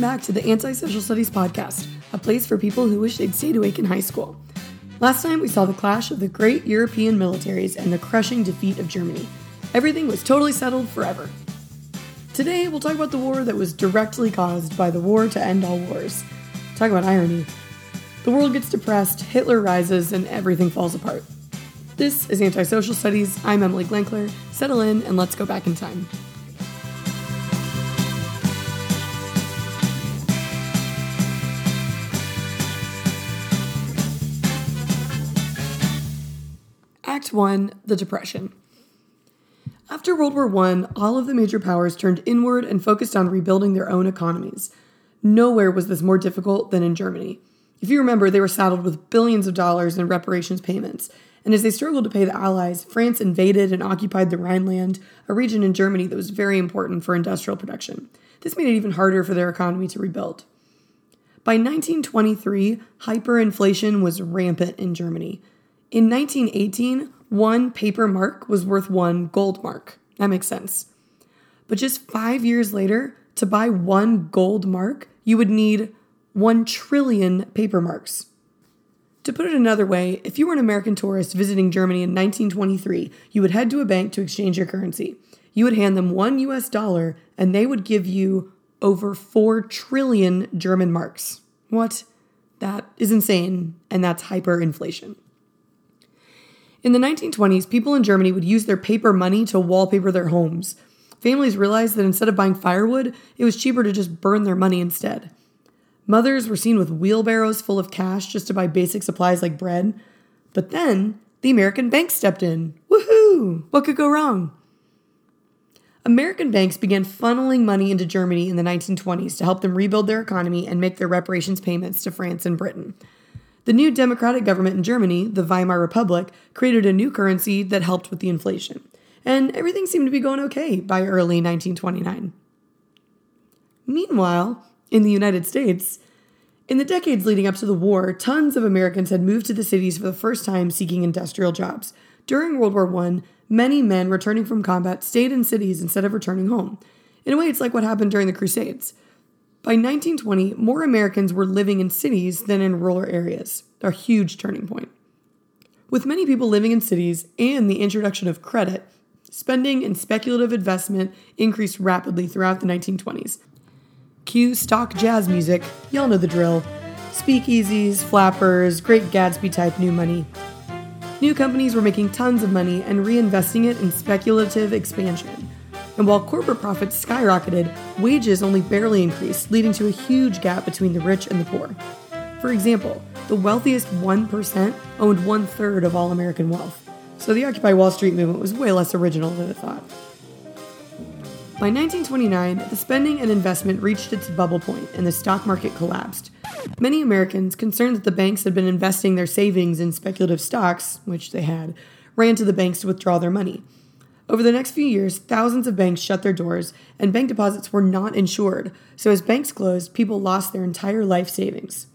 Welcome back to the Anti-Social Studies Podcast, a place for people who wish they'd stayed awake in high school. Last time we saw the clash of the great European militaries and the crushing defeat of Germany. Everything was totally settled forever. Today we'll talk about the war that was directly caused by the war to end all wars. Talk about irony. The world gets depressed, Hitler rises, and everything falls apart. This is Anti-Social Studies. I'm Emily Glankler. Settle in and let's go back in time. 1 The Depression. After World War I, all of the major powers turned inward and focused on rebuilding their own economies. Nowhere was this more difficult than in Germany. If you remember, they were saddled with billions of dollars in reparations payments, and as they struggled to pay the Allies, France invaded and occupied the Rhineland, a region in Germany that was very important for industrial production. This made it even harder for their economy to rebuild. By 1923, hyperinflation was rampant in Germany. In 1918, one paper mark was worth one gold mark. That makes sense. But just five years later, to buy one gold mark, you would need one trillion paper marks. To put it another way, if you were an American tourist visiting Germany in 1923, you would head to a bank to exchange your currency. You would hand them one US dollar, and they would give you over 4 trillion German marks. What? That is insane, and that's hyperinflation. In the 1920s, people in Germany would use their paper money to wallpaper their homes. Families realized that instead of buying firewood, it was cheaper to just burn their money instead. Mothers were seen with wheelbarrows full of cash just to buy basic supplies like bread. But then the American banks stepped in. Woohoo! What could go wrong? American banks began funneling money into Germany in the 1920s to help them rebuild their economy and make their reparations payments to France and Britain. The new democratic government in Germany, the Weimar Republic, created a new currency that helped with the inflation. And everything seemed to be going okay by early 1929. Meanwhile, in the United States, in the decades leading up to the war, tons of Americans had moved to the cities for the first time seeking industrial jobs. During World War I, many men returning from combat stayed in cities instead of returning home. In a way, it's like what happened during the Crusades. By 1920, more Americans were living in cities than in rural areas, a huge turning point. With many people living in cities and the introduction of credit, spending and speculative investment increased rapidly throughout the 1920s. Cue stock jazz music, y'all know the drill. Speakeasies, flappers, Great Gatsby type new money. New companies were making tons of money and reinvesting it in speculative expansion. And while corporate profits skyrocketed, wages only barely increased, leading to a huge gap between the rich and the poor. For example, the wealthiest 1% owned one third of all American wealth. So the Occupy Wall Street movement was way less original than it thought. By 1929, the spending and investment reached its bubble point and the stock market collapsed. Many Americans, concerned that the banks had been investing their savings in speculative stocks, which they had, ran to the banks to withdraw their money. Over the next few years, thousands of banks shut their doors, and bank deposits were not insured, so as banks closed, people lost their entire life savings.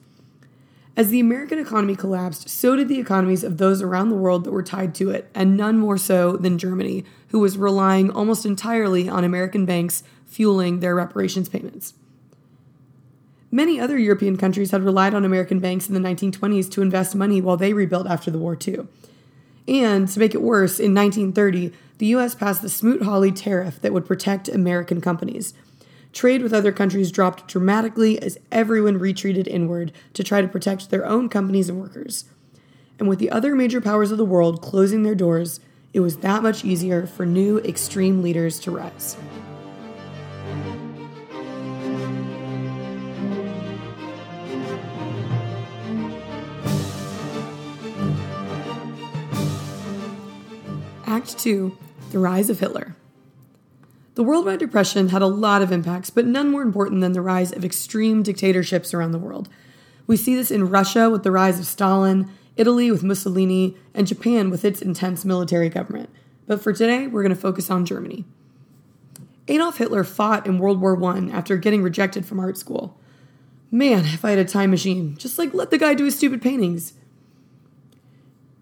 As the American economy collapsed, so did the economies of those around the world that were tied to it, and none more so than Germany, who was relying almost entirely on American banks fueling their reparations payments. Many other European countries had relied on American banks in the 1920s to invest money while they rebuilt after the war, too. And to make it worse, in 1930, the US passed the Smoot Hawley tariff that would protect American companies. Trade with other countries dropped dramatically as everyone retreated inward to try to protect their own companies and workers. And with the other major powers of the world closing their doors, it was that much easier for new extreme leaders to rise. Act 2 The Rise of Hitler. The worldwide depression had a lot of impacts, but none more important than the rise of extreme dictatorships around the world. We see this in Russia with the rise of Stalin, Italy with Mussolini, and Japan with its intense military government. But for today, we're going to focus on Germany. Adolf Hitler fought in World War I after getting rejected from art school. Man, if I had a time machine, just like let the guy do his stupid paintings.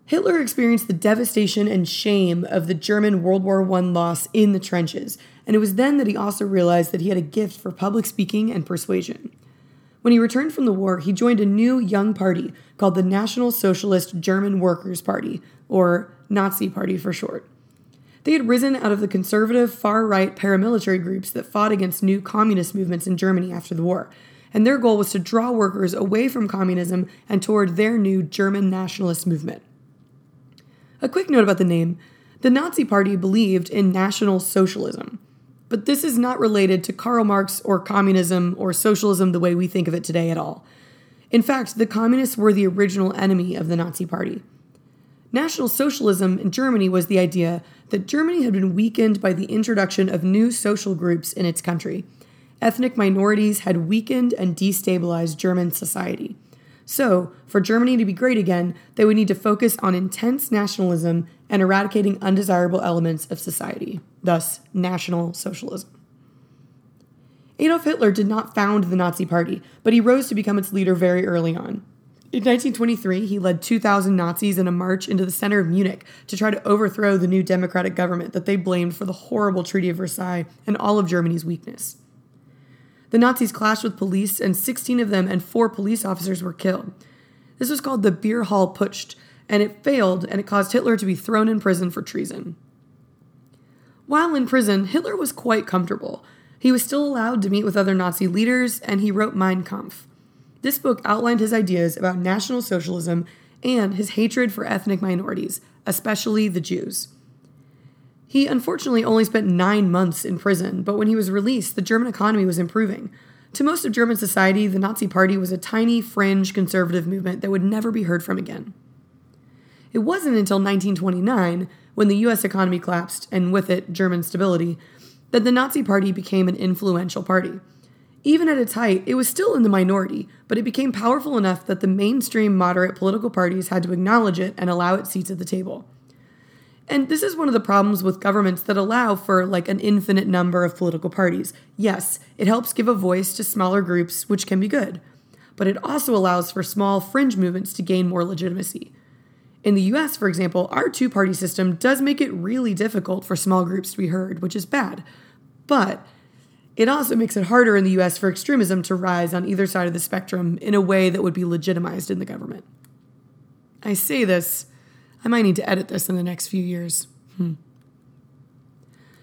Hitler experienced the devastation and shame of the German World War I loss in the trenches, and it was then that he also realized that he had a gift for public speaking and persuasion. When he returned from the war, he joined a new young party called the National Socialist German Workers' Party, or Nazi Party for short. They had risen out of the conservative, far right paramilitary groups that fought against new communist movements in Germany after the war, and their goal was to draw workers away from communism and toward their new German nationalist movement. A quick note about the name the Nazi Party believed in National Socialism. But this is not related to Karl Marx or communism or socialism the way we think of it today at all. In fact, the communists were the original enemy of the Nazi Party. National Socialism in Germany was the idea that Germany had been weakened by the introduction of new social groups in its country. Ethnic minorities had weakened and destabilized German society. So, for Germany to be great again, they would need to focus on intense nationalism and eradicating undesirable elements of society, thus, National Socialism. Adolf Hitler did not found the Nazi Party, but he rose to become its leader very early on. In 1923, he led 2,000 Nazis in a march into the center of Munich to try to overthrow the new democratic government that they blamed for the horrible Treaty of Versailles and all of Germany's weakness. The Nazis clashed with police, and 16 of them and four police officers were killed. This was called the Beer Hall Putsch, and it failed, and it caused Hitler to be thrown in prison for treason. While in prison, Hitler was quite comfortable. He was still allowed to meet with other Nazi leaders, and he wrote Mein Kampf. This book outlined his ideas about National Socialism and his hatred for ethnic minorities, especially the Jews. He unfortunately only spent nine months in prison, but when he was released, the German economy was improving. To most of German society, the Nazi Party was a tiny, fringe conservative movement that would never be heard from again. It wasn't until 1929, when the US economy collapsed, and with it, German stability, that the Nazi Party became an influential party. Even at its height, it was still in the minority, but it became powerful enough that the mainstream moderate political parties had to acknowledge it and allow it seats at the table. And this is one of the problems with governments that allow for like an infinite number of political parties. Yes, it helps give a voice to smaller groups, which can be good. But it also allows for small fringe movements to gain more legitimacy. In the US, for example, our two party system does make it really difficult for small groups to be heard, which is bad. But it also makes it harder in the US for extremism to rise on either side of the spectrum in a way that would be legitimized in the government. I say this I might need to edit this in the next few years. Hmm.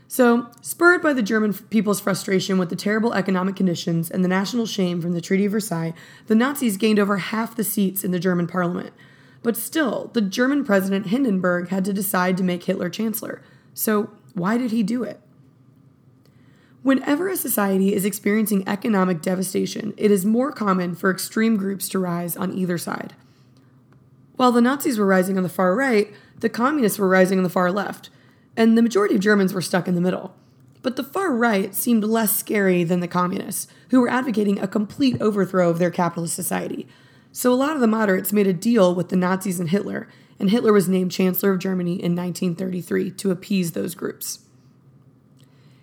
So, spurred by the German people's frustration with the terrible economic conditions and the national shame from the Treaty of Versailles, the Nazis gained over half the seats in the German parliament. But still, the German president Hindenburg had to decide to make Hitler chancellor. So, why did he do it? Whenever a society is experiencing economic devastation, it is more common for extreme groups to rise on either side. While the Nazis were rising on the far right, the communists were rising on the far left, and the majority of Germans were stuck in the middle. But the far right seemed less scary than the communists, who were advocating a complete overthrow of their capitalist society. So a lot of the moderates made a deal with the Nazis and Hitler, and Hitler was named Chancellor of Germany in 1933 to appease those groups.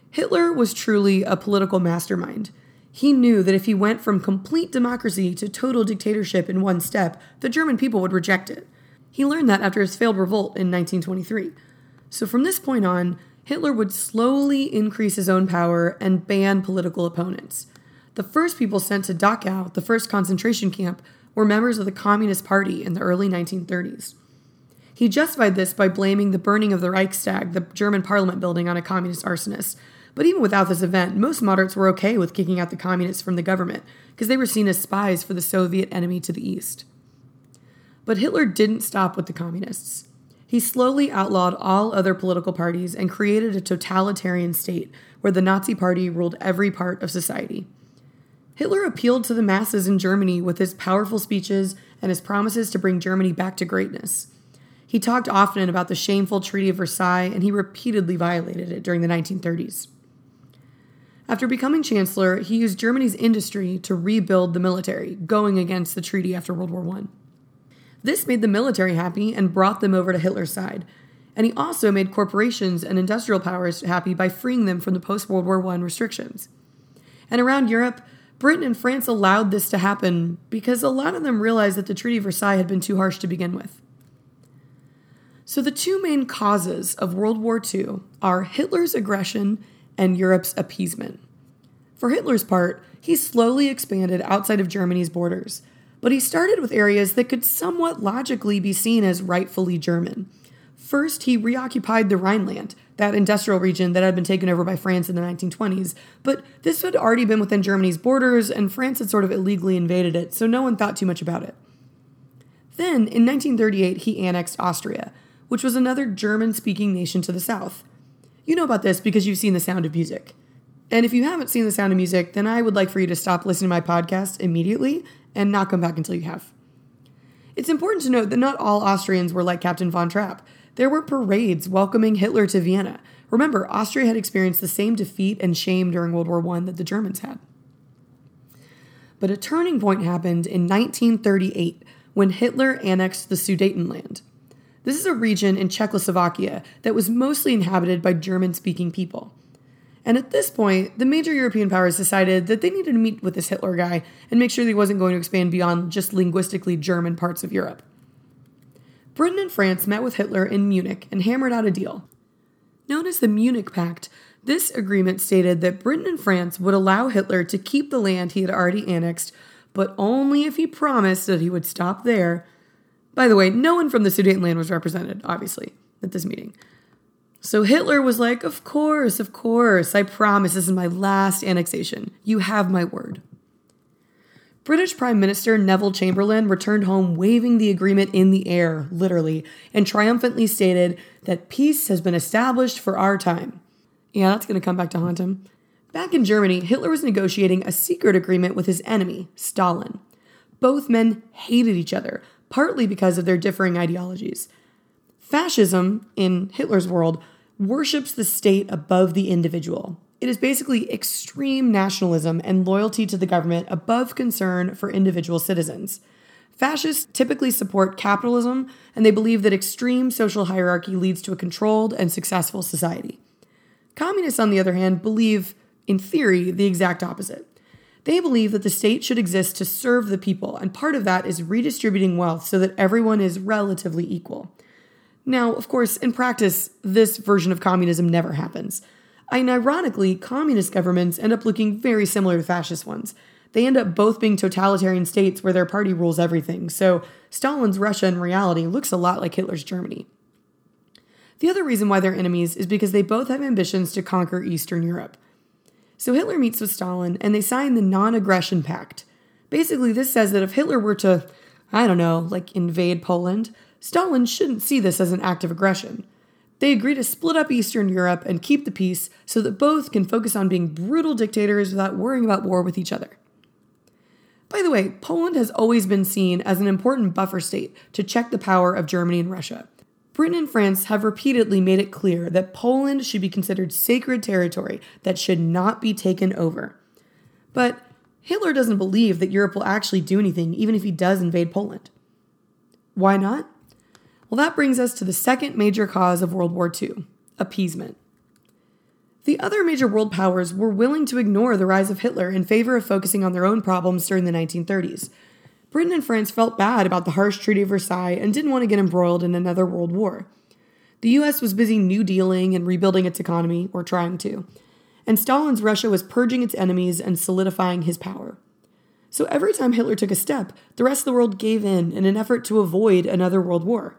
Hitler was truly a political mastermind. He knew that if he went from complete democracy to total dictatorship in one step, the German people would reject it. He learned that after his failed revolt in 1923. So from this point on, Hitler would slowly increase his own power and ban political opponents. The first people sent to Dachau, the first concentration camp, were members of the Communist Party in the early 1930s. He justified this by blaming the burning of the Reichstag, the German parliament building, on a communist arsonist, but even without this event, most moderates were okay with kicking out the communists from the government because they were seen as spies for the Soviet enemy to the east. But Hitler didn't stop with the communists. He slowly outlawed all other political parties and created a totalitarian state where the Nazi Party ruled every part of society. Hitler appealed to the masses in Germany with his powerful speeches and his promises to bring Germany back to greatness. He talked often about the shameful Treaty of Versailles, and he repeatedly violated it during the 1930s. After becoming chancellor, he used Germany's industry to rebuild the military, going against the treaty after World War I. This made the military happy and brought them over to Hitler's side. And he also made corporations and industrial powers happy by freeing them from the post World War I restrictions. And around Europe, Britain and France allowed this to happen because a lot of them realized that the Treaty of Versailles had been too harsh to begin with. So, the two main causes of World War II are Hitler's aggression and Europe's appeasement. For Hitler's part, he slowly expanded outside of Germany's borders, but he started with areas that could somewhat logically be seen as rightfully German. First, he reoccupied the Rhineland, that industrial region that had been taken over by France in the 1920s, but this had already been within Germany's borders, and France had sort of illegally invaded it, so no one thought too much about it. Then, in 1938, he annexed Austria, which was another German speaking nation to the south. You know about this because you've seen The Sound of Music. And if you haven't seen The Sound of Music, then I would like for you to stop listening to my podcast immediately and not come back until you have. It's important to note that not all Austrians were like Captain von Trapp. There were parades welcoming Hitler to Vienna. Remember, Austria had experienced the same defeat and shame during World War I that the Germans had. But a turning point happened in 1938 when Hitler annexed the Sudetenland. This is a region in Czechoslovakia that was mostly inhabited by German speaking people. And at this point, the major European powers decided that they needed to meet with this Hitler guy and make sure that he wasn't going to expand beyond just linguistically German parts of Europe. Britain and France met with Hitler in Munich and hammered out a deal. Known as the Munich Pact, this agreement stated that Britain and France would allow Hitler to keep the land he had already annexed, but only if he promised that he would stop there. By the way, no one from the Sudetenland was represented, obviously, at this meeting. So Hitler was like, Of course, of course, I promise this is my last annexation. You have my word. British Prime Minister Neville Chamberlain returned home waving the agreement in the air, literally, and triumphantly stated that peace has been established for our time. Yeah, that's going to come back to haunt him. Back in Germany, Hitler was negotiating a secret agreement with his enemy, Stalin. Both men hated each other, partly because of their differing ideologies. Fascism, in Hitler's world, worships the state above the individual. It is basically extreme nationalism and loyalty to the government above concern for individual citizens. Fascists typically support capitalism, and they believe that extreme social hierarchy leads to a controlled and successful society. Communists, on the other hand, believe, in theory, the exact opposite. They believe that the state should exist to serve the people, and part of that is redistributing wealth so that everyone is relatively equal. Now, of course, in practice, this version of communism never happens. And ironically, communist governments end up looking very similar to fascist ones. They end up both being totalitarian states where their party rules everything, so Stalin's Russia in reality looks a lot like Hitler's Germany. The other reason why they're enemies is because they both have ambitions to conquer Eastern Europe. So Hitler meets with Stalin and they sign the Non Aggression Pact. Basically, this says that if Hitler were to, I don't know, like invade Poland, Stalin shouldn't see this as an act of aggression. They agree to split up Eastern Europe and keep the peace so that both can focus on being brutal dictators without worrying about war with each other. By the way, Poland has always been seen as an important buffer state to check the power of Germany and Russia. Britain and France have repeatedly made it clear that Poland should be considered sacred territory that should not be taken over. But Hitler doesn't believe that Europe will actually do anything, even if he does invade Poland. Why not? Well, that brings us to the second major cause of World War II appeasement. The other major world powers were willing to ignore the rise of Hitler in favor of focusing on their own problems during the 1930s. Britain and France felt bad about the harsh Treaty of Versailles and didn't want to get embroiled in another world war. The US was busy new dealing and rebuilding its economy, or trying to, and Stalin's Russia was purging its enemies and solidifying his power. So every time Hitler took a step, the rest of the world gave in in an effort to avoid another world war.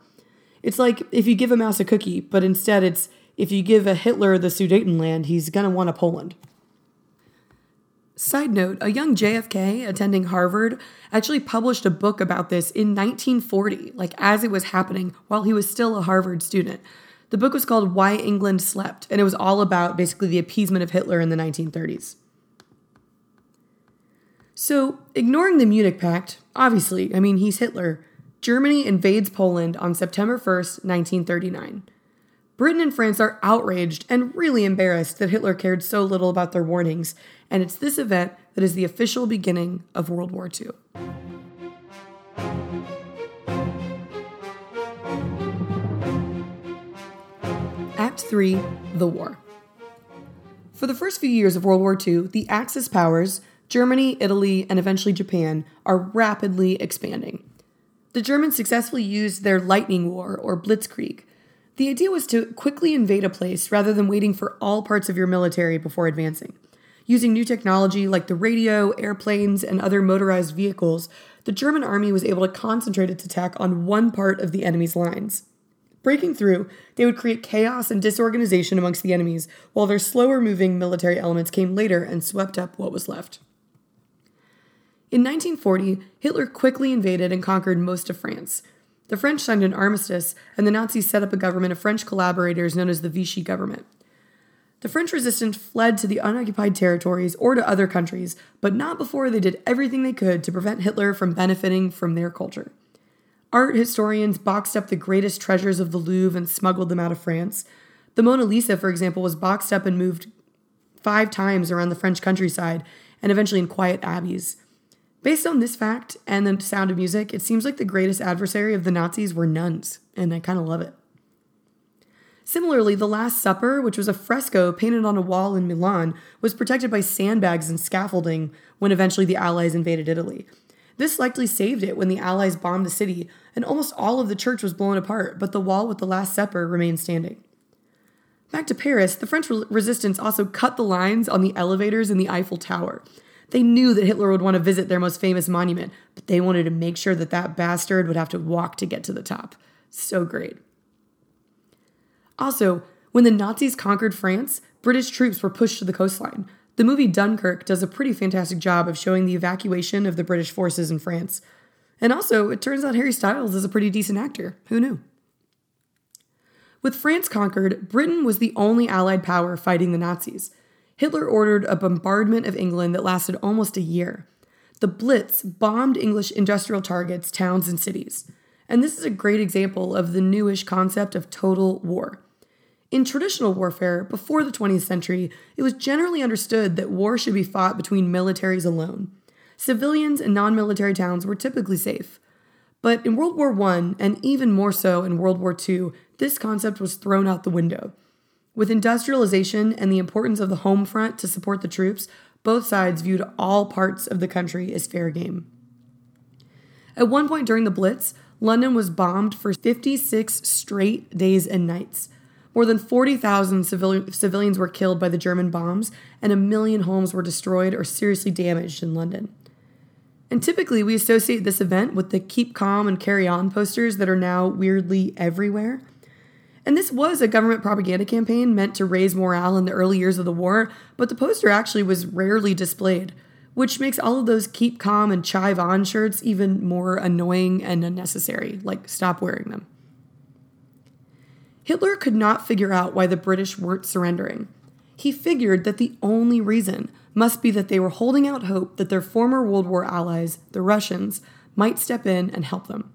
It's like if you give a mouse a cookie, but instead it's if you give a Hitler the Sudetenland, he's gonna want a Poland. Side note, a young JFK attending Harvard actually published a book about this in 1940, like as it was happening while he was still a Harvard student. The book was called Why England Slept, and it was all about basically the appeasement of Hitler in the 1930s. So, ignoring the Munich Pact, obviously, I mean, he's Hitler, Germany invades Poland on September 1st, 1939. Britain and France are outraged and really embarrassed that Hitler cared so little about their warnings, and it's this event that is the official beginning of World War II. Act 3 The War. For the first few years of World War II, the Axis powers, Germany, Italy, and eventually Japan, are rapidly expanding. The Germans successfully used their lightning war, or Blitzkrieg, The idea was to quickly invade a place rather than waiting for all parts of your military before advancing. Using new technology like the radio, airplanes, and other motorized vehicles, the German army was able to concentrate its attack on one part of the enemy's lines. Breaking through, they would create chaos and disorganization amongst the enemies, while their slower moving military elements came later and swept up what was left. In 1940, Hitler quickly invaded and conquered most of France. The French signed an armistice, and the Nazis set up a government of French collaborators known as the Vichy government. The French resistance fled to the unoccupied territories or to other countries, but not before they did everything they could to prevent Hitler from benefiting from their culture. Art historians boxed up the greatest treasures of the Louvre and smuggled them out of France. The Mona Lisa, for example, was boxed up and moved five times around the French countryside and eventually in quiet abbeys. Based on this fact and the sound of music, it seems like the greatest adversary of the Nazis were nuns, and I kind of love it. Similarly, The Last Supper, which was a fresco painted on a wall in Milan, was protected by sandbags and scaffolding when eventually the Allies invaded Italy. This likely saved it when the Allies bombed the city, and almost all of the church was blown apart, but the wall with the Last Supper remained standing. Back to Paris, the French resistance also cut the lines on the elevators in the Eiffel Tower. They knew that Hitler would want to visit their most famous monument, but they wanted to make sure that that bastard would have to walk to get to the top. So great. Also, when the Nazis conquered France, British troops were pushed to the coastline. The movie Dunkirk does a pretty fantastic job of showing the evacuation of the British forces in France. And also, it turns out Harry Styles is a pretty decent actor. Who knew? With France conquered, Britain was the only Allied power fighting the Nazis. Hitler ordered a bombardment of England that lasted almost a year. The Blitz bombed English industrial targets, towns, and cities. And this is a great example of the newish concept of total war. In traditional warfare, before the 20th century, it was generally understood that war should be fought between militaries alone. Civilians and non military towns were typically safe. But in World War I, and even more so in World War II, this concept was thrown out the window. With industrialization and the importance of the home front to support the troops, both sides viewed all parts of the country as fair game. At one point during the Blitz, London was bombed for 56 straight days and nights. More than 40,000 civili- civilians were killed by the German bombs, and a million homes were destroyed or seriously damaged in London. And typically, we associate this event with the keep calm and carry on posters that are now weirdly everywhere. And this was a government propaganda campaign meant to raise morale in the early years of the war, but the poster actually was rarely displayed, which makes all of those keep calm and chive on shirts even more annoying and unnecessary. Like, stop wearing them. Hitler could not figure out why the British weren't surrendering. He figured that the only reason must be that they were holding out hope that their former World War allies, the Russians, might step in and help them.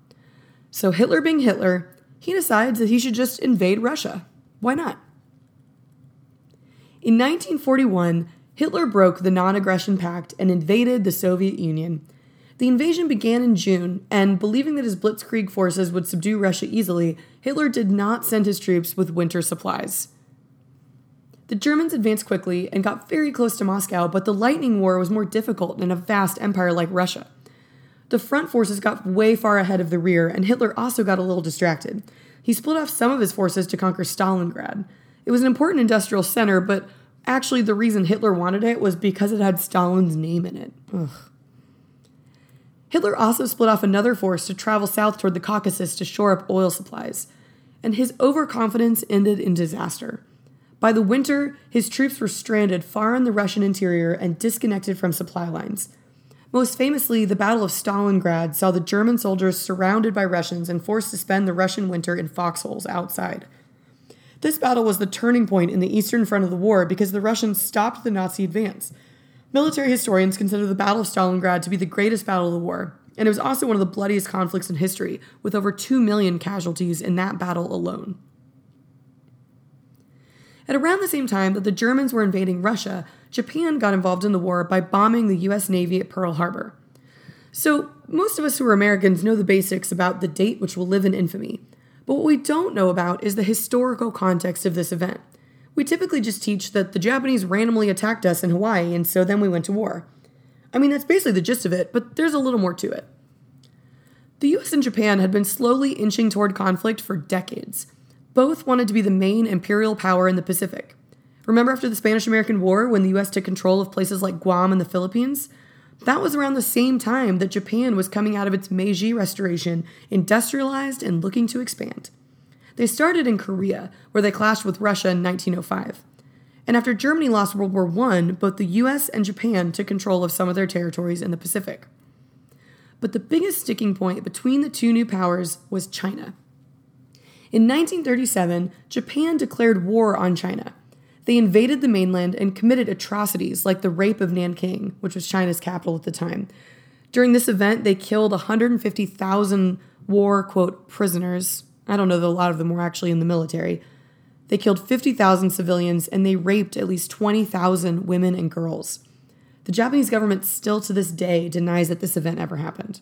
So, Hitler being Hitler, he decides that he should just invade Russia. Why not? In 1941, Hitler broke the non aggression pact and invaded the Soviet Union, the invasion began in June, and believing that his blitzkrieg forces would subdue Russia easily, Hitler did not send his troops with winter supplies. The Germans advanced quickly and got very close to Moscow, but the Lightning War was more difficult in a vast empire like Russia. The front forces got way far ahead of the rear, and Hitler also got a little distracted. He split off some of his forces to conquer Stalingrad. It was an important industrial center, but actually, the reason Hitler wanted it was because it had Stalin's name in it. Ugh. Hitler also split off another force to travel south toward the Caucasus to shore up oil supplies, and his overconfidence ended in disaster. By the winter, his troops were stranded far in the Russian interior and disconnected from supply lines. Most famously, the Battle of Stalingrad saw the German soldiers surrounded by Russians and forced to spend the Russian winter in foxholes outside. This battle was the turning point in the eastern front of the war because the Russians stopped the Nazi advance Military historians consider the Battle of Stalingrad to be the greatest battle of the war, and it was also one of the bloodiest conflicts in history, with over 2 million casualties in that battle alone. At around the same time that the Germans were invading Russia, Japan got involved in the war by bombing the US Navy at Pearl Harbor. So, most of us who are Americans know the basics about the date which will live in infamy. But what we don't know about is the historical context of this event. We typically just teach that the Japanese randomly attacked us in Hawaii and so then we went to war. I mean, that's basically the gist of it, but there's a little more to it. The US and Japan had been slowly inching toward conflict for decades. Both wanted to be the main imperial power in the Pacific. Remember after the Spanish American War when the US took control of places like Guam and the Philippines? That was around the same time that Japan was coming out of its Meiji Restoration, industrialized and looking to expand. They started in Korea, where they clashed with Russia in 1905. And after Germany lost World War I, both the US and Japan took control of some of their territories in the Pacific. But the biggest sticking point between the two new powers was China. In 1937, Japan declared war on China. They invaded the mainland and committed atrocities like the rape of Nanking, which was China's capital at the time. During this event, they killed 150,000 war, quote, prisoners. I don't know that a lot of them were actually in the military. They killed 50,000 civilians and they raped at least 20,000 women and girls. The Japanese government still to this day denies that this event ever happened.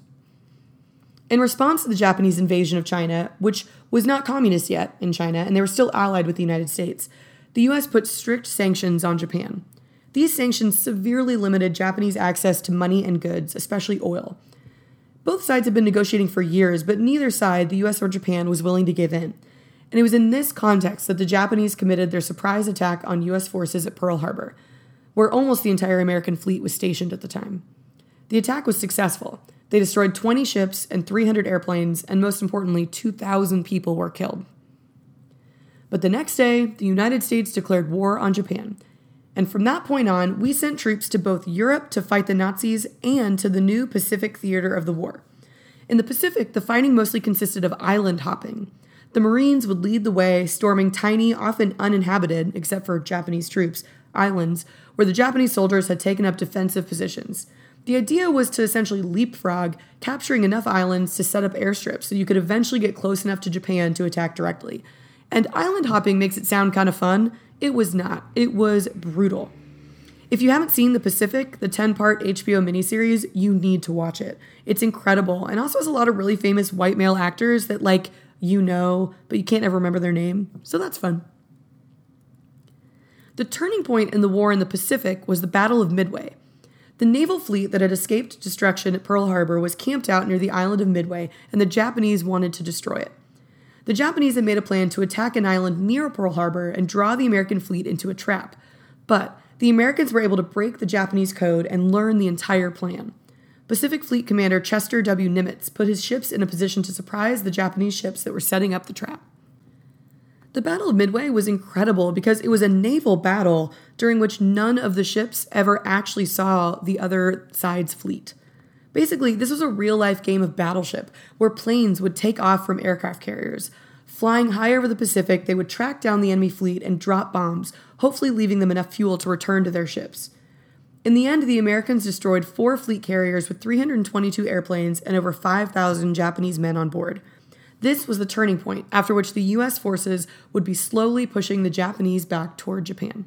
In response to the Japanese invasion of China, which was not communist yet in China and they were still allied with the United States, the US put strict sanctions on Japan. These sanctions severely limited Japanese access to money and goods, especially oil. Both sides had been negotiating for years, but neither side, the US or Japan, was willing to give in. And it was in this context that the Japanese committed their surprise attack on US forces at Pearl Harbor, where almost the entire American fleet was stationed at the time. The attack was successful. They destroyed 20 ships and 300 airplanes, and most importantly, 2,000 people were killed. But the next day, the United States declared war on Japan. And from that point on, we sent troops to both Europe to fight the Nazis and to the new Pacific theater of the war. In the Pacific, the fighting mostly consisted of island hopping. The Marines would lead the way, storming tiny, often uninhabited, except for Japanese troops, islands where the Japanese soldiers had taken up defensive positions. The idea was to essentially leapfrog, capturing enough islands to set up airstrips so you could eventually get close enough to Japan to attack directly. And island hopping makes it sound kind of fun. It was not, it was brutal. If you haven't seen The Pacific, the 10 part HBO miniseries, you need to watch it. It's incredible and also has a lot of really famous white male actors that, like, you know, but you can't ever remember their name. So that's fun. The turning point in the war in the Pacific was the Battle of Midway. The naval fleet that had escaped destruction at Pearl Harbor was camped out near the island of Midway, and the Japanese wanted to destroy it. The Japanese had made a plan to attack an island near Pearl Harbor and draw the American fleet into a trap. But the Americans were able to break the Japanese code and learn the entire plan. Pacific Fleet Commander Chester W. Nimitz put his ships in a position to surprise the Japanese ships that were setting up the trap. The Battle of Midway was incredible because it was a naval battle during which none of the ships ever actually saw the other side's fleet. Basically, this was a real life game of battleship where planes would take off from aircraft carriers. Flying high over the Pacific, they would track down the enemy fleet and drop bombs, hopefully leaving them enough fuel to return to their ships. In the end, the Americans destroyed four fleet carriers with 322 airplanes and over 5,000 Japanese men on board. This was the turning point after which the US forces would be slowly pushing the Japanese back toward Japan.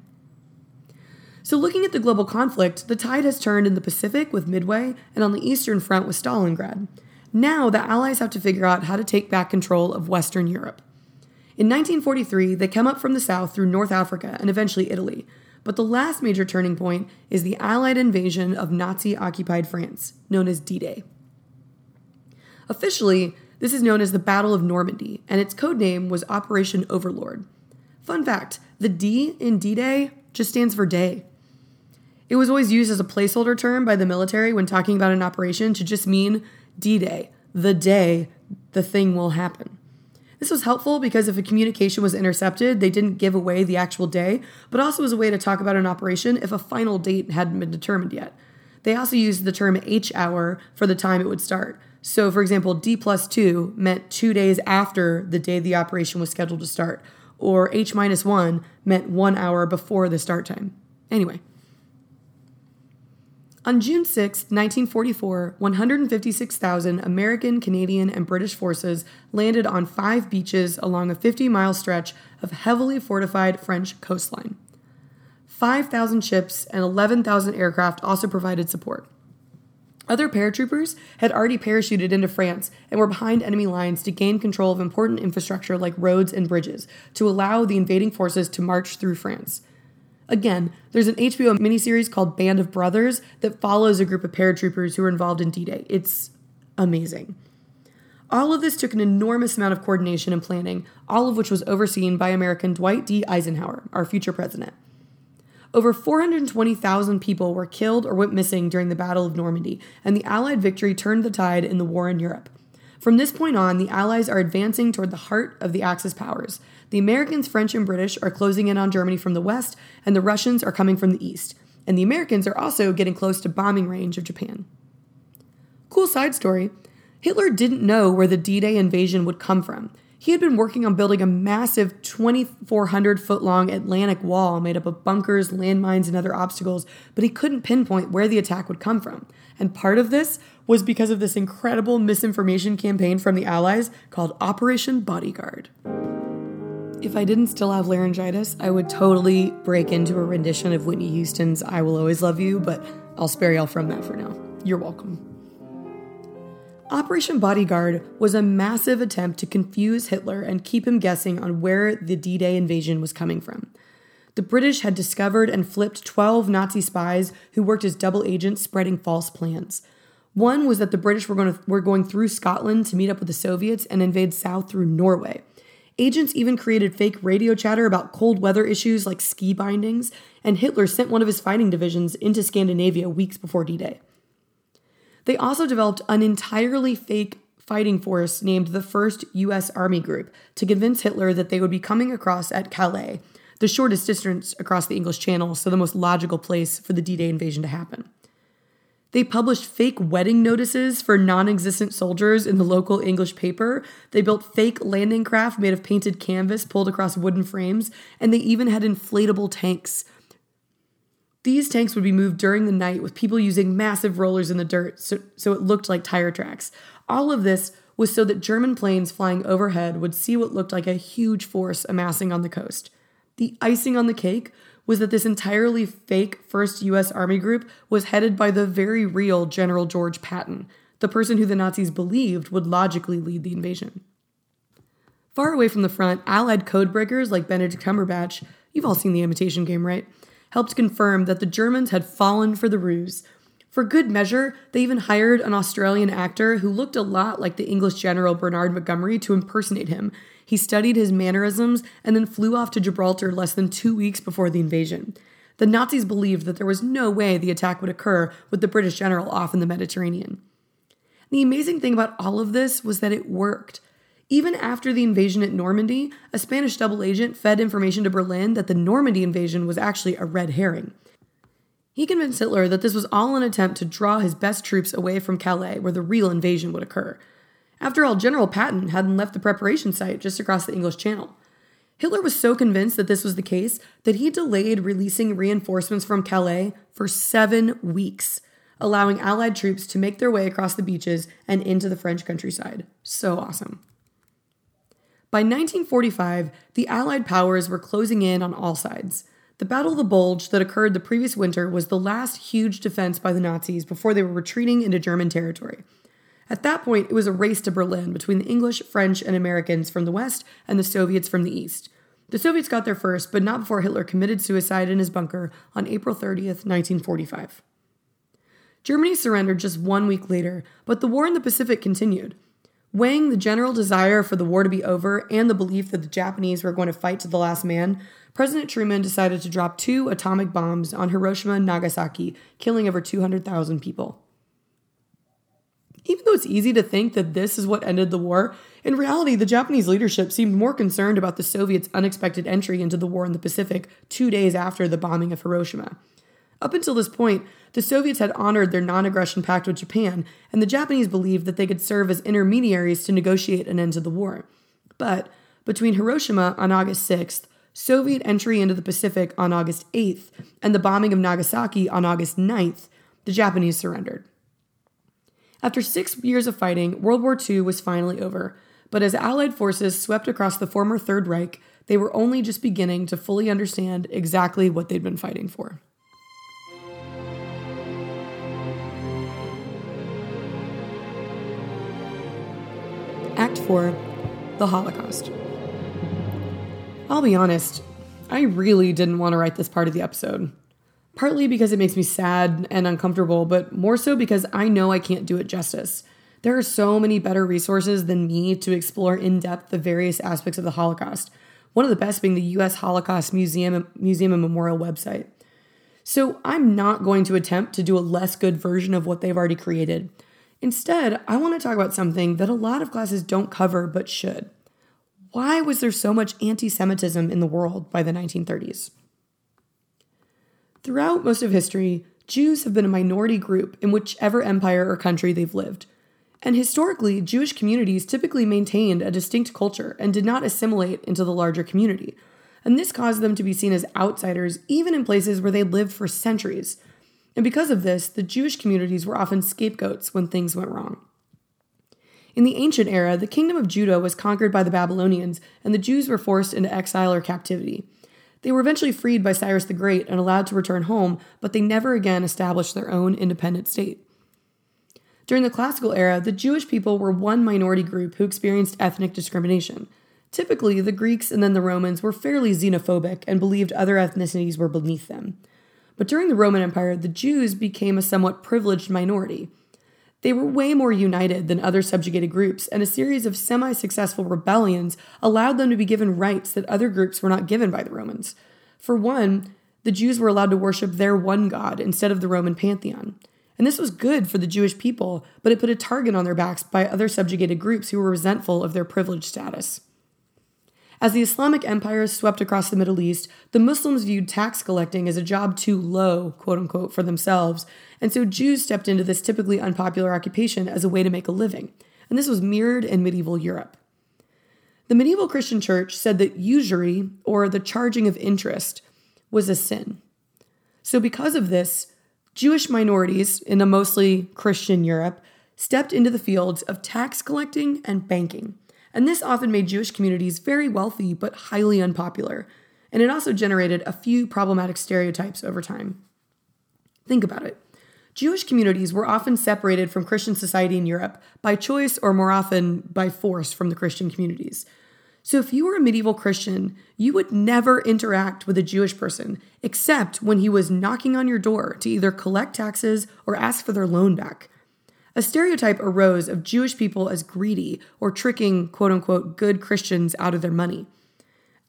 So, looking at the global conflict, the tide has turned in the Pacific with Midway and on the Eastern Front with Stalingrad. Now, the Allies have to figure out how to take back control of Western Europe. In 1943, they come up from the south through North Africa and eventually Italy. But the last major turning point is the Allied invasion of Nazi occupied France, known as D Day. Officially, this is known as the Battle of Normandy, and its code name was Operation Overlord. Fun fact the D in D Day just stands for day. It was always used as a placeholder term by the military when talking about an operation to just mean D Day, the day the thing will happen. This was helpful because if a communication was intercepted, they didn't give away the actual day, but also was a way to talk about an operation if a final date hadn't been determined yet. They also used the term H hour for the time it would start. So, for example, D plus two meant two days after the day the operation was scheduled to start, or H minus one meant one hour before the start time. Anyway. On June 6, 1944, 156,000 American, Canadian, and British forces landed on five beaches along a 50 mile stretch of heavily fortified French coastline. 5,000 ships and 11,000 aircraft also provided support. Other paratroopers had already parachuted into France and were behind enemy lines to gain control of important infrastructure like roads and bridges to allow the invading forces to march through France. Again, there's an HBO miniseries called Band of Brothers that follows a group of paratroopers who were involved in D Day. It's amazing. All of this took an enormous amount of coordination and planning, all of which was overseen by American Dwight D. Eisenhower, our future president. Over 420,000 people were killed or went missing during the Battle of Normandy, and the Allied victory turned the tide in the war in Europe. From this point on, the Allies are advancing toward the heart of the Axis powers. The Americans, French, and British are closing in on Germany from the west, and the Russians are coming from the east. And the Americans are also getting close to bombing range of Japan. Cool side story Hitler didn't know where the D Day invasion would come from. He had been working on building a massive 2,400 foot long Atlantic wall made up of bunkers, landmines, and other obstacles, but he couldn't pinpoint where the attack would come from. And part of this was because of this incredible misinformation campaign from the Allies called Operation Bodyguard. If I didn't still have laryngitis, I would totally break into a rendition of Whitney Houston's I Will Always Love You, but I'll spare y'all from that for now. You're welcome. Operation Bodyguard was a massive attempt to confuse Hitler and keep him guessing on where the D Day invasion was coming from. The British had discovered and flipped 12 Nazi spies who worked as double agents spreading false plans. One was that the British were going, to, were going through Scotland to meet up with the Soviets and invade south through Norway. Agents even created fake radio chatter about cold weather issues like ski bindings, and Hitler sent one of his fighting divisions into Scandinavia weeks before D Day. They also developed an entirely fake fighting force named the 1st U.S. Army Group to convince Hitler that they would be coming across at Calais, the shortest distance across the English Channel, so the most logical place for the D Day invasion to happen. They published fake wedding notices for non existent soldiers in the local English paper. They built fake landing craft made of painted canvas pulled across wooden frames, and they even had inflatable tanks these tanks would be moved during the night with people using massive rollers in the dirt so, so it looked like tire tracks. All of this was so that German planes flying overhead would see what looked like a huge force amassing on the coast. The icing on the cake was that this entirely fake 1st US Army Group was headed by the very real General George Patton, the person who the Nazis believed would logically lead the invasion. Far away from the front, Allied codebreakers like Benedict Cumberbatch, you've all seen the imitation game, right? Helped confirm that the Germans had fallen for the ruse. For good measure, they even hired an Australian actor who looked a lot like the English general Bernard Montgomery to impersonate him. He studied his mannerisms and then flew off to Gibraltar less than two weeks before the invasion. The Nazis believed that there was no way the attack would occur with the British general off in the Mediterranean. The amazing thing about all of this was that it worked. Even after the invasion at Normandy, a Spanish double agent fed information to Berlin that the Normandy invasion was actually a red herring. He convinced Hitler that this was all an attempt to draw his best troops away from Calais, where the real invasion would occur. After all, General Patton hadn't left the preparation site just across the English Channel. Hitler was so convinced that this was the case that he delayed releasing reinforcements from Calais for seven weeks, allowing Allied troops to make their way across the beaches and into the French countryside. So awesome. By 1945, the Allied powers were closing in on all sides. The Battle of the Bulge that occurred the previous winter was the last huge defense by the Nazis before they were retreating into German territory. At that point, it was a race to Berlin between the English, French, and Americans from the west and the Soviets from the east. The Soviets got there first, but not before Hitler committed suicide in his bunker on April 30th, 1945. Germany surrendered just one week later, but the war in the Pacific continued. Weighing the general desire for the war to be over and the belief that the Japanese were going to fight to the last man, President Truman decided to drop two atomic bombs on Hiroshima and Nagasaki, killing over 200,000 people. Even though it's easy to think that this is what ended the war, in reality, the Japanese leadership seemed more concerned about the Soviets' unexpected entry into the war in the Pacific two days after the bombing of Hiroshima. Up until this point, the Soviets had honored their non aggression pact with Japan, and the Japanese believed that they could serve as intermediaries to negotiate an end to the war. But between Hiroshima on August 6th, Soviet entry into the Pacific on August 8th, and the bombing of Nagasaki on August 9th, the Japanese surrendered. After six years of fighting, World War II was finally over, but as Allied forces swept across the former Third Reich, they were only just beginning to fully understand exactly what they'd been fighting for. Act 4 The Holocaust. I'll be honest, I really didn't want to write this part of the episode. Partly because it makes me sad and uncomfortable, but more so because I know I can't do it justice. There are so many better resources than me to explore in depth the various aspects of the Holocaust. One of the best being the U.S. Holocaust Museum, Museum and Memorial website. So I'm not going to attempt to do a less good version of what they've already created. Instead, I want to talk about something that a lot of classes don't cover but should. Why was there so much anti Semitism in the world by the 1930s? Throughout most of history, Jews have been a minority group in whichever empire or country they've lived. And historically, Jewish communities typically maintained a distinct culture and did not assimilate into the larger community. And this caused them to be seen as outsiders, even in places where they'd lived for centuries. And because of this, the Jewish communities were often scapegoats when things went wrong. In the ancient era, the kingdom of Judah was conquered by the Babylonians, and the Jews were forced into exile or captivity. They were eventually freed by Cyrus the Great and allowed to return home, but they never again established their own independent state. During the classical era, the Jewish people were one minority group who experienced ethnic discrimination. Typically, the Greeks and then the Romans were fairly xenophobic and believed other ethnicities were beneath them. But during the Roman Empire, the Jews became a somewhat privileged minority. They were way more united than other subjugated groups, and a series of semi successful rebellions allowed them to be given rights that other groups were not given by the Romans. For one, the Jews were allowed to worship their one God instead of the Roman pantheon. And this was good for the Jewish people, but it put a target on their backs by other subjugated groups who were resentful of their privileged status. As the Islamic Empire swept across the Middle East, the Muslims viewed tax collecting as a job too low, quote unquote, for themselves, and so Jews stepped into this typically unpopular occupation as a way to make a living. And this was mirrored in medieval Europe. The medieval Christian church said that usury, or the charging of interest, was a sin. So, because of this, Jewish minorities in a mostly Christian Europe stepped into the fields of tax collecting and banking and this often made Jewish communities very wealthy but highly unpopular, and it also generated a few problematic stereotypes over time. Think about it. Jewish communities were often separated from Christian society in Europe by choice or more often by force from the Christian communities. So, if you were a medieval Christian, you would never interact with a Jewish person except when he was knocking on your door to either collect taxes or ask for their loan back. A stereotype arose of Jewish people as greedy or tricking quote unquote good Christians out of their money.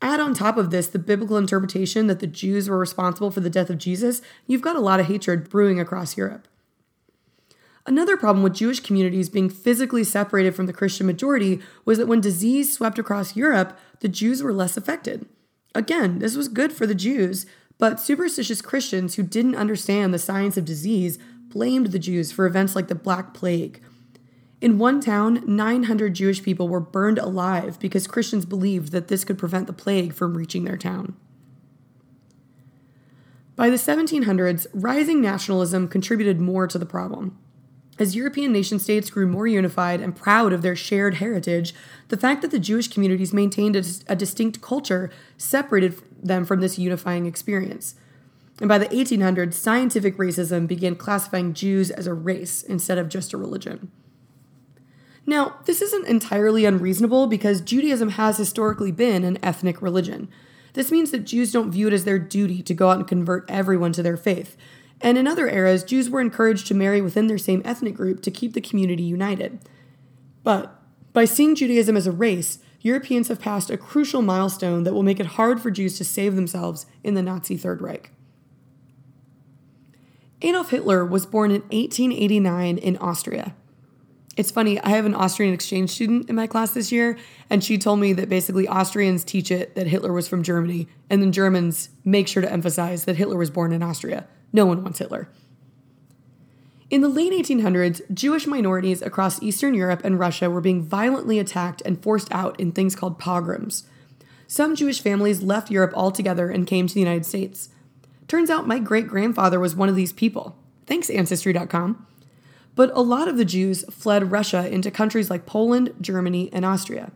Add on top of this the biblical interpretation that the Jews were responsible for the death of Jesus, you've got a lot of hatred brewing across Europe. Another problem with Jewish communities being physically separated from the Christian majority was that when disease swept across Europe, the Jews were less affected. Again, this was good for the Jews, but superstitious Christians who didn't understand the science of disease blamed the Jews for events like the Black Plague. In one town, 900 Jewish people were burned alive because Christians believed that this could prevent the plague from reaching their town. By the 1700s, rising nationalism contributed more to the problem. As European nation states grew more unified and proud of their shared heritage, the fact that the Jewish communities maintained a, a distinct culture separated them from this unifying experience. And by the 1800s, scientific racism began classifying Jews as a race instead of just a religion. Now, this isn't entirely unreasonable because Judaism has historically been an ethnic religion. This means that Jews don't view it as their duty to go out and convert everyone to their faith. And in other eras, Jews were encouraged to marry within their same ethnic group to keep the community united. But by seeing Judaism as a race, Europeans have passed a crucial milestone that will make it hard for Jews to save themselves in the Nazi Third Reich. Adolf Hitler was born in 1889 in Austria. It's funny, I have an Austrian exchange student in my class this year, and she told me that basically Austrians teach it that Hitler was from Germany, and then Germans make sure to emphasize that Hitler was born in Austria. No one wants Hitler. In the late 1800s, Jewish minorities across Eastern Europe and Russia were being violently attacked and forced out in things called pogroms. Some Jewish families left Europe altogether and came to the United States. Turns out my great grandfather was one of these people. Thanks, Ancestry.com. But a lot of the Jews fled Russia into countries like Poland, Germany, and Austria.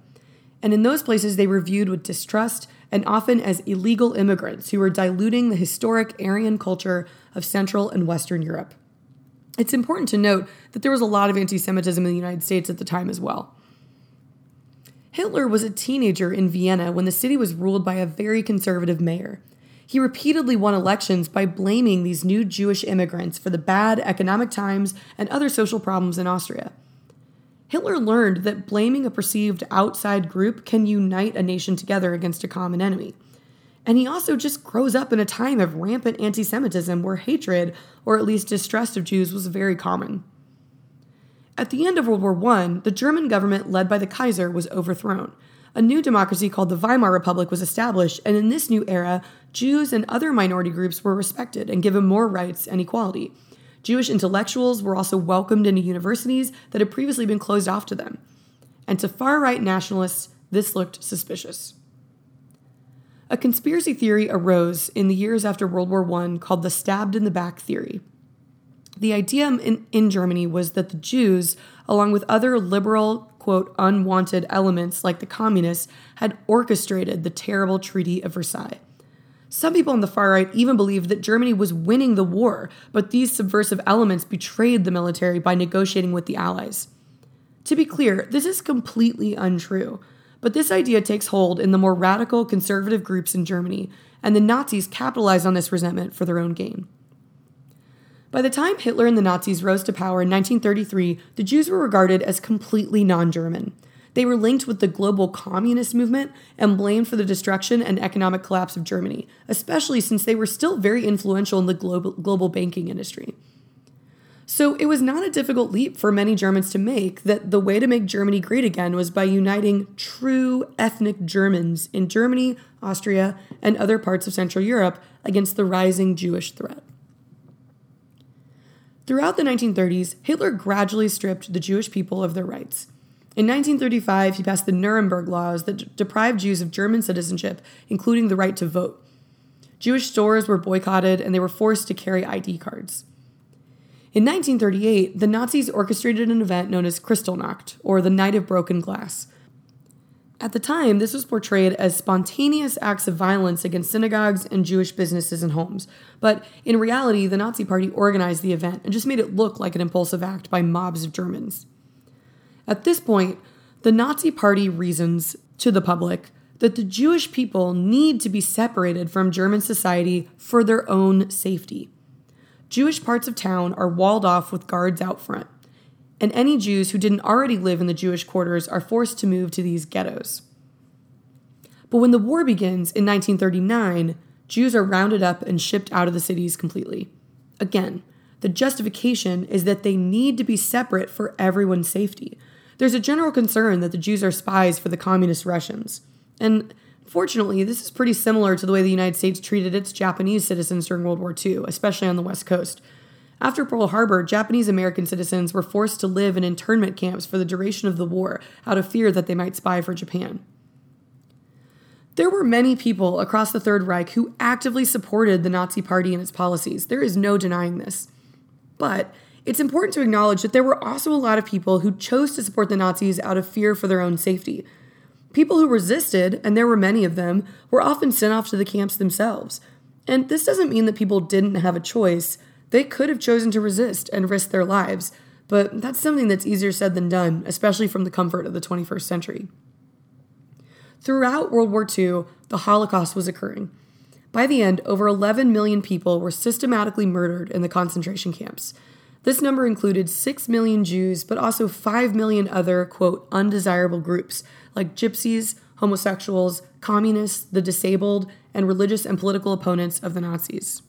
And in those places, they were viewed with distrust and often as illegal immigrants who were diluting the historic Aryan culture of Central and Western Europe. It's important to note that there was a lot of anti Semitism in the United States at the time as well. Hitler was a teenager in Vienna when the city was ruled by a very conservative mayor. He repeatedly won elections by blaming these new Jewish immigrants for the bad economic times and other social problems in Austria. Hitler learned that blaming a perceived outside group can unite a nation together against a common enemy. And he also just grows up in a time of rampant anti Semitism where hatred, or at least distrust of Jews, was very common. At the end of World War I, the German government, led by the Kaiser, was overthrown. A new democracy called the Weimar Republic was established, and in this new era, Jews and other minority groups were respected and given more rights and equality. Jewish intellectuals were also welcomed into universities that had previously been closed off to them. And to far right nationalists, this looked suspicious. A conspiracy theory arose in the years after World War I called the stabbed in the back theory. The idea in, in Germany was that the Jews, along with other liberal, quote, unwanted elements like the communists, had orchestrated the terrible Treaty of Versailles. Some people on the far right even believed that Germany was winning the war, but these subversive elements betrayed the military by negotiating with the Allies. To be clear, this is completely untrue, but this idea takes hold in the more radical conservative groups in Germany, and the Nazis capitalized on this resentment for their own gain. By the time Hitler and the Nazis rose to power in 1933, the Jews were regarded as completely non German. They were linked with the global communist movement and blamed for the destruction and economic collapse of Germany, especially since they were still very influential in the global, global banking industry. So it was not a difficult leap for many Germans to make that the way to make Germany great again was by uniting true ethnic Germans in Germany, Austria, and other parts of Central Europe against the rising Jewish threat. Throughout the 1930s, Hitler gradually stripped the Jewish people of their rights. In 1935, he passed the Nuremberg Laws that deprived Jews of German citizenship, including the right to vote. Jewish stores were boycotted and they were forced to carry ID cards. In 1938, the Nazis orchestrated an event known as Kristallnacht, or the Night of Broken Glass. At the time, this was portrayed as spontaneous acts of violence against synagogues and Jewish businesses and homes. But in reality, the Nazi Party organized the event and just made it look like an impulsive act by mobs of Germans. At this point, the Nazi Party reasons to the public that the Jewish people need to be separated from German society for their own safety. Jewish parts of town are walled off with guards out front, and any Jews who didn't already live in the Jewish quarters are forced to move to these ghettos. But when the war begins in 1939, Jews are rounded up and shipped out of the cities completely. Again, the justification is that they need to be separate for everyone's safety. There's a general concern that the Jews are spies for the communist Russians. And fortunately, this is pretty similar to the way the United States treated its Japanese citizens during World War II, especially on the West Coast. After Pearl Harbor, Japanese American citizens were forced to live in internment camps for the duration of the war out of fear that they might spy for Japan. There were many people across the Third Reich who actively supported the Nazi Party and its policies. There is no denying this. But it's important to acknowledge that there were also a lot of people who chose to support the Nazis out of fear for their own safety. People who resisted, and there were many of them, were often sent off to the camps themselves. And this doesn't mean that people didn't have a choice. They could have chosen to resist and risk their lives, but that's something that's easier said than done, especially from the comfort of the 21st century. Throughout World War II, the Holocaust was occurring. By the end, over 11 million people were systematically murdered in the concentration camps. This number included 6 million Jews, but also 5 million other, quote, undesirable groups like gypsies, homosexuals, communists, the disabled, and religious and political opponents of the Nazis.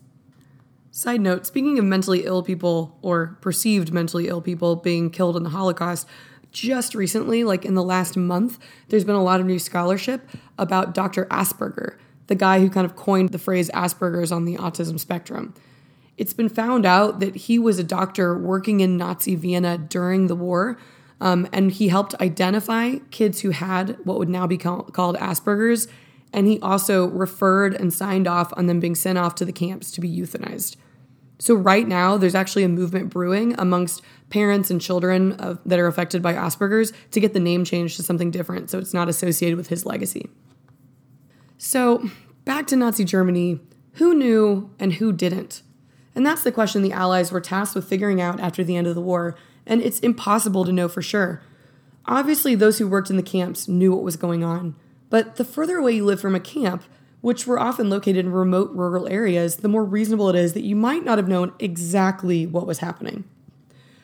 Side note speaking of mentally ill people or perceived mentally ill people being killed in the Holocaust, just recently, like in the last month, there's been a lot of new scholarship about Dr. Asperger, the guy who kind of coined the phrase Asperger's on the autism spectrum. It's been found out that he was a doctor working in Nazi Vienna during the war, um, and he helped identify kids who had what would now be called Asperger's. And he also referred and signed off on them being sent off to the camps to be euthanized. So, right now, there's actually a movement brewing amongst parents and children of, that are affected by Asperger's to get the name changed to something different so it's not associated with his legacy. So, back to Nazi Germany who knew and who didn't? And that's the question the Allies were tasked with figuring out after the end of the war, and it's impossible to know for sure. Obviously, those who worked in the camps knew what was going on, but the further away you live from a camp, which were often located in remote rural areas, the more reasonable it is that you might not have known exactly what was happening.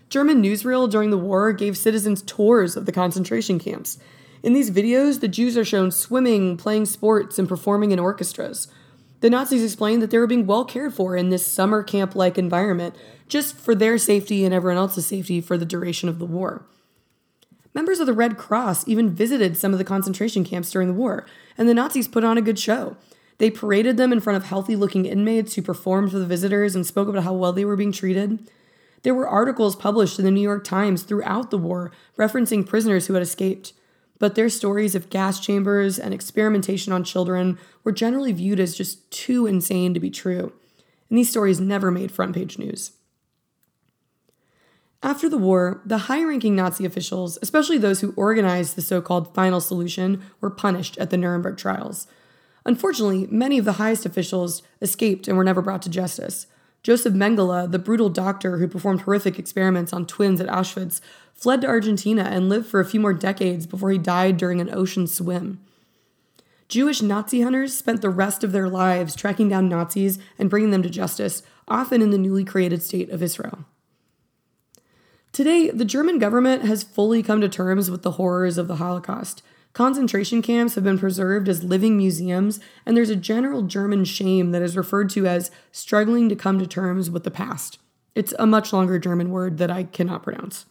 German newsreel during the war gave citizens tours of the concentration camps. In these videos, the Jews are shown swimming, playing sports, and performing in orchestras. The Nazis explained that they were being well cared for in this summer camp like environment, just for their safety and everyone else's safety for the duration of the war. Members of the Red Cross even visited some of the concentration camps during the war, and the Nazis put on a good show. They paraded them in front of healthy looking inmates who performed for the visitors and spoke about how well they were being treated. There were articles published in the New York Times throughout the war referencing prisoners who had escaped, but their stories of gas chambers and experimentation on children were generally viewed as just too insane to be true, and these stories never made front page news. After the war, the high ranking Nazi officials, especially those who organized the so called final solution, were punished at the Nuremberg trials. Unfortunately, many of the highest officials escaped and were never brought to justice. Joseph Mengele, the brutal doctor who performed horrific experiments on twins at Auschwitz, fled to Argentina and lived for a few more decades before he died during an ocean swim. Jewish Nazi hunters spent the rest of their lives tracking down Nazis and bringing them to justice, often in the newly created state of Israel. Today, the German government has fully come to terms with the horrors of the Holocaust. Concentration camps have been preserved as living museums, and there's a general German shame that is referred to as struggling to come to terms with the past. It's a much longer German word that I cannot pronounce.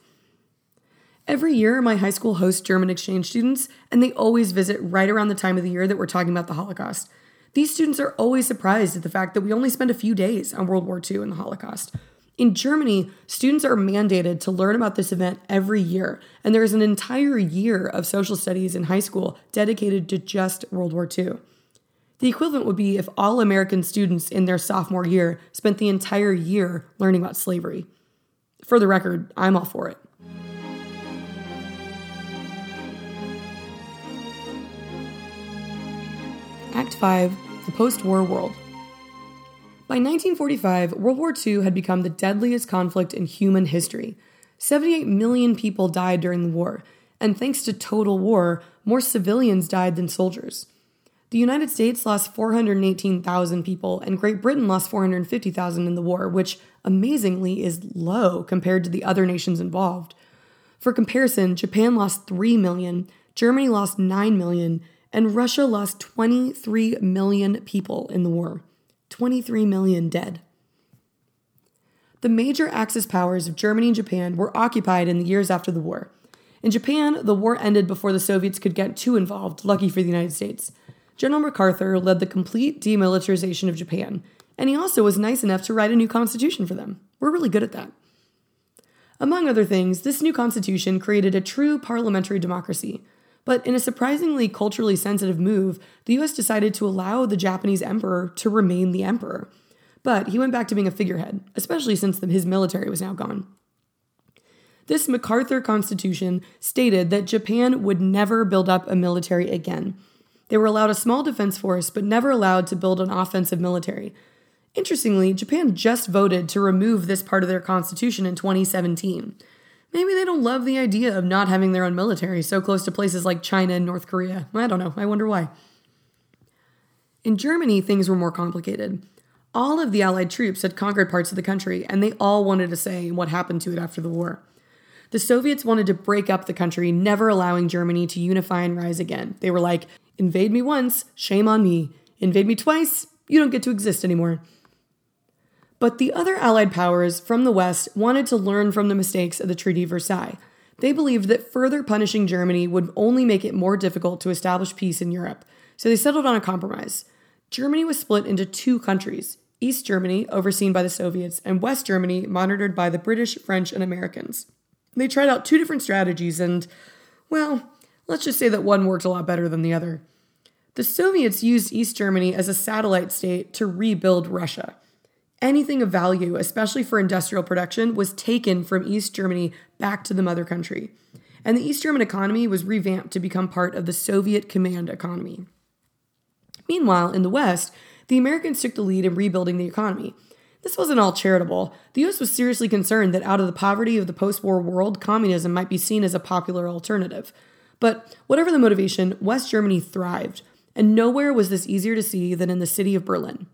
Every year, my high school hosts German exchange students, and they always visit right around the time of the year that we're talking about the Holocaust. These students are always surprised at the fact that we only spend a few days on World War II and the Holocaust. In Germany, students are mandated to learn about this event every year, and there is an entire year of social studies in high school dedicated to just World War II. The equivalent would be if all American students in their sophomore year spent the entire year learning about slavery. For the record, I'm all for it. Act 5 The Post War World. By 1945, World War II had become the deadliest conflict in human history. 78 million people died during the war, and thanks to total war, more civilians died than soldiers. The United States lost 418,000 people, and Great Britain lost 450,000 in the war, which amazingly is low compared to the other nations involved. For comparison, Japan lost 3 million, Germany lost 9 million, and Russia lost 23 million people in the war. 23 million dead. The major Axis powers of Germany and Japan were occupied in the years after the war. In Japan, the war ended before the Soviets could get too involved, lucky for the United States. General MacArthur led the complete demilitarization of Japan, and he also was nice enough to write a new constitution for them. We're really good at that. Among other things, this new constitution created a true parliamentary democracy, but in a surprisingly culturally sensitive move, the US decided to allow the Japanese emperor to remain the emperor. But he went back to being a figurehead, especially since his military was now gone. This MacArthur Constitution stated that Japan would never build up a military again. They were allowed a small defense force, but never allowed to build an offensive military. Interestingly, Japan just voted to remove this part of their constitution in 2017. Maybe they don't love the idea of not having their own military so close to places like China and North Korea. I don't know. I wonder why. In Germany, things were more complicated. All of the Allied troops had conquered parts of the country, and they all wanted to say what happened to it after the war. The Soviets wanted to break up the country, never allowing Germany to unify and rise again. They were like, invade me once, shame on me. Invade me twice, you don't get to exist anymore. But the other Allied powers from the West wanted to learn from the mistakes of the Treaty of Versailles. They believed that further punishing Germany would only make it more difficult to establish peace in Europe, so they settled on a compromise. Germany was split into two countries East Germany, overseen by the Soviets, and West Germany, monitored by the British, French, and Americans. They tried out two different strategies, and, well, let's just say that one worked a lot better than the other. The Soviets used East Germany as a satellite state to rebuild Russia anything of value, especially for industrial production, was taken from East Germany back to the mother country. And the East German economy was revamped to become part of the Soviet command economy. Meanwhile, in the West, the Americans took the lead in rebuilding the economy. This wasn't all charitable. The US was seriously concerned that out of the poverty of the post war world, communism might be seen as a popular alternative. But whatever the motivation, West Germany thrived, and nowhere was this easier to see than in the city of Berlin.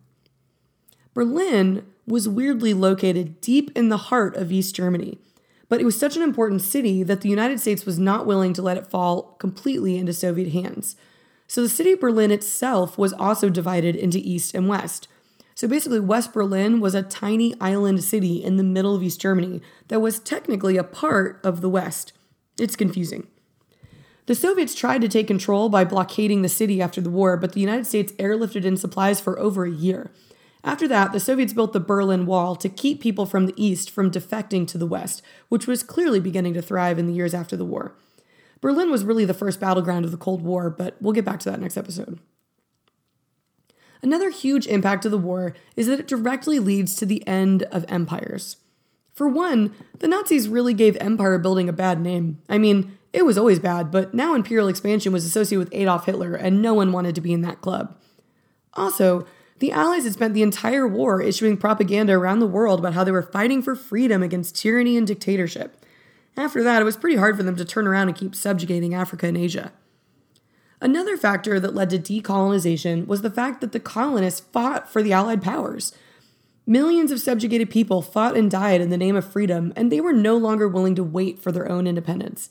Berlin was weirdly located deep in the heart of East Germany. but it was such an important city that the United States was not willing to let it fall completely into Soviet hands. So the city of Berlin itself was also divided into East and West. So basically, West Berlin was a tiny island city in the middle of East Germany that was technically a part of the West. It's confusing. The Soviets tried to take control by blockading the city after the war, but the United States airlifted in supplies for over a year. After that, the Soviets built the Berlin Wall to keep people from the east from defecting to the west, which was clearly beginning to thrive in the years after the war. Berlin was really the first battleground of the Cold War, but we'll get back to that next episode. Another huge impact of the war is that it directly leads to the end of empires. For one, the Nazis really gave empire building a bad name. I mean, it was always bad, but now imperial expansion was associated with Adolf Hitler, and no one wanted to be in that club. Also, the Allies had spent the entire war issuing propaganda around the world about how they were fighting for freedom against tyranny and dictatorship. After that, it was pretty hard for them to turn around and keep subjugating Africa and Asia. Another factor that led to decolonization was the fact that the colonists fought for the Allied powers. Millions of subjugated people fought and died in the name of freedom, and they were no longer willing to wait for their own independence.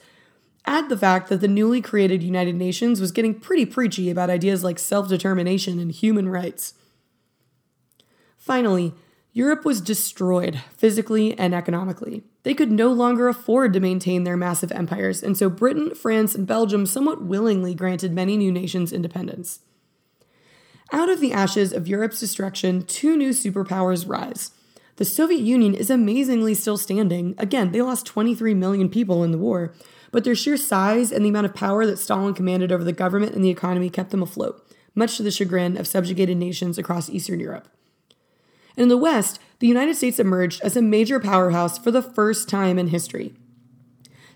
Add the fact that the newly created United Nations was getting pretty preachy about ideas like self determination and human rights. Finally, Europe was destroyed physically and economically. They could no longer afford to maintain their massive empires, and so Britain, France, and Belgium somewhat willingly granted many new nations independence. Out of the ashes of Europe's destruction, two new superpowers rise. The Soviet Union is amazingly still standing. Again, they lost 23 million people in the war, but their sheer size and the amount of power that Stalin commanded over the government and the economy kept them afloat, much to the chagrin of subjugated nations across Eastern Europe. In the West, the United States emerged as a major powerhouse for the first time in history.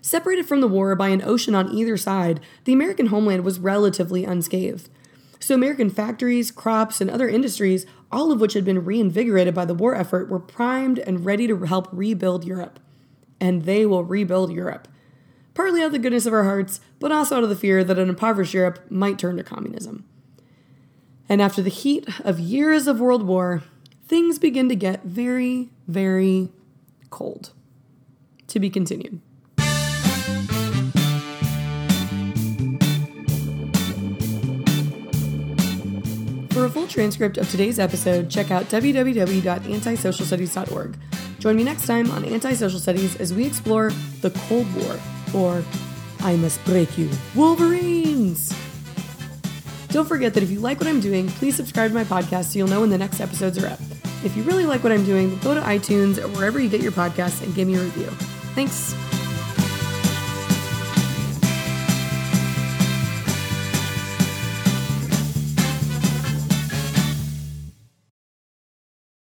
Separated from the war by an ocean on either side, the American homeland was relatively unscathed. So, American factories, crops, and other industries, all of which had been reinvigorated by the war effort, were primed and ready to help rebuild Europe. And they will rebuild Europe. Partly out of the goodness of our hearts, but also out of the fear that an impoverished Europe might turn to communism. And after the heat of years of World War, things begin to get very, very cold. To be continued. For a full transcript of today's episode, check out www.antisocialstudies.org. Join me next time on Antisocial Studies as we explore the Cold War, or I Must Break You, Wolverines! Don't forget that if you like what I'm doing, please subscribe to my podcast so you'll know when the next episodes are up. If you really like what I'm doing, go to iTunes or wherever you get your podcasts and give me a review. Thanks.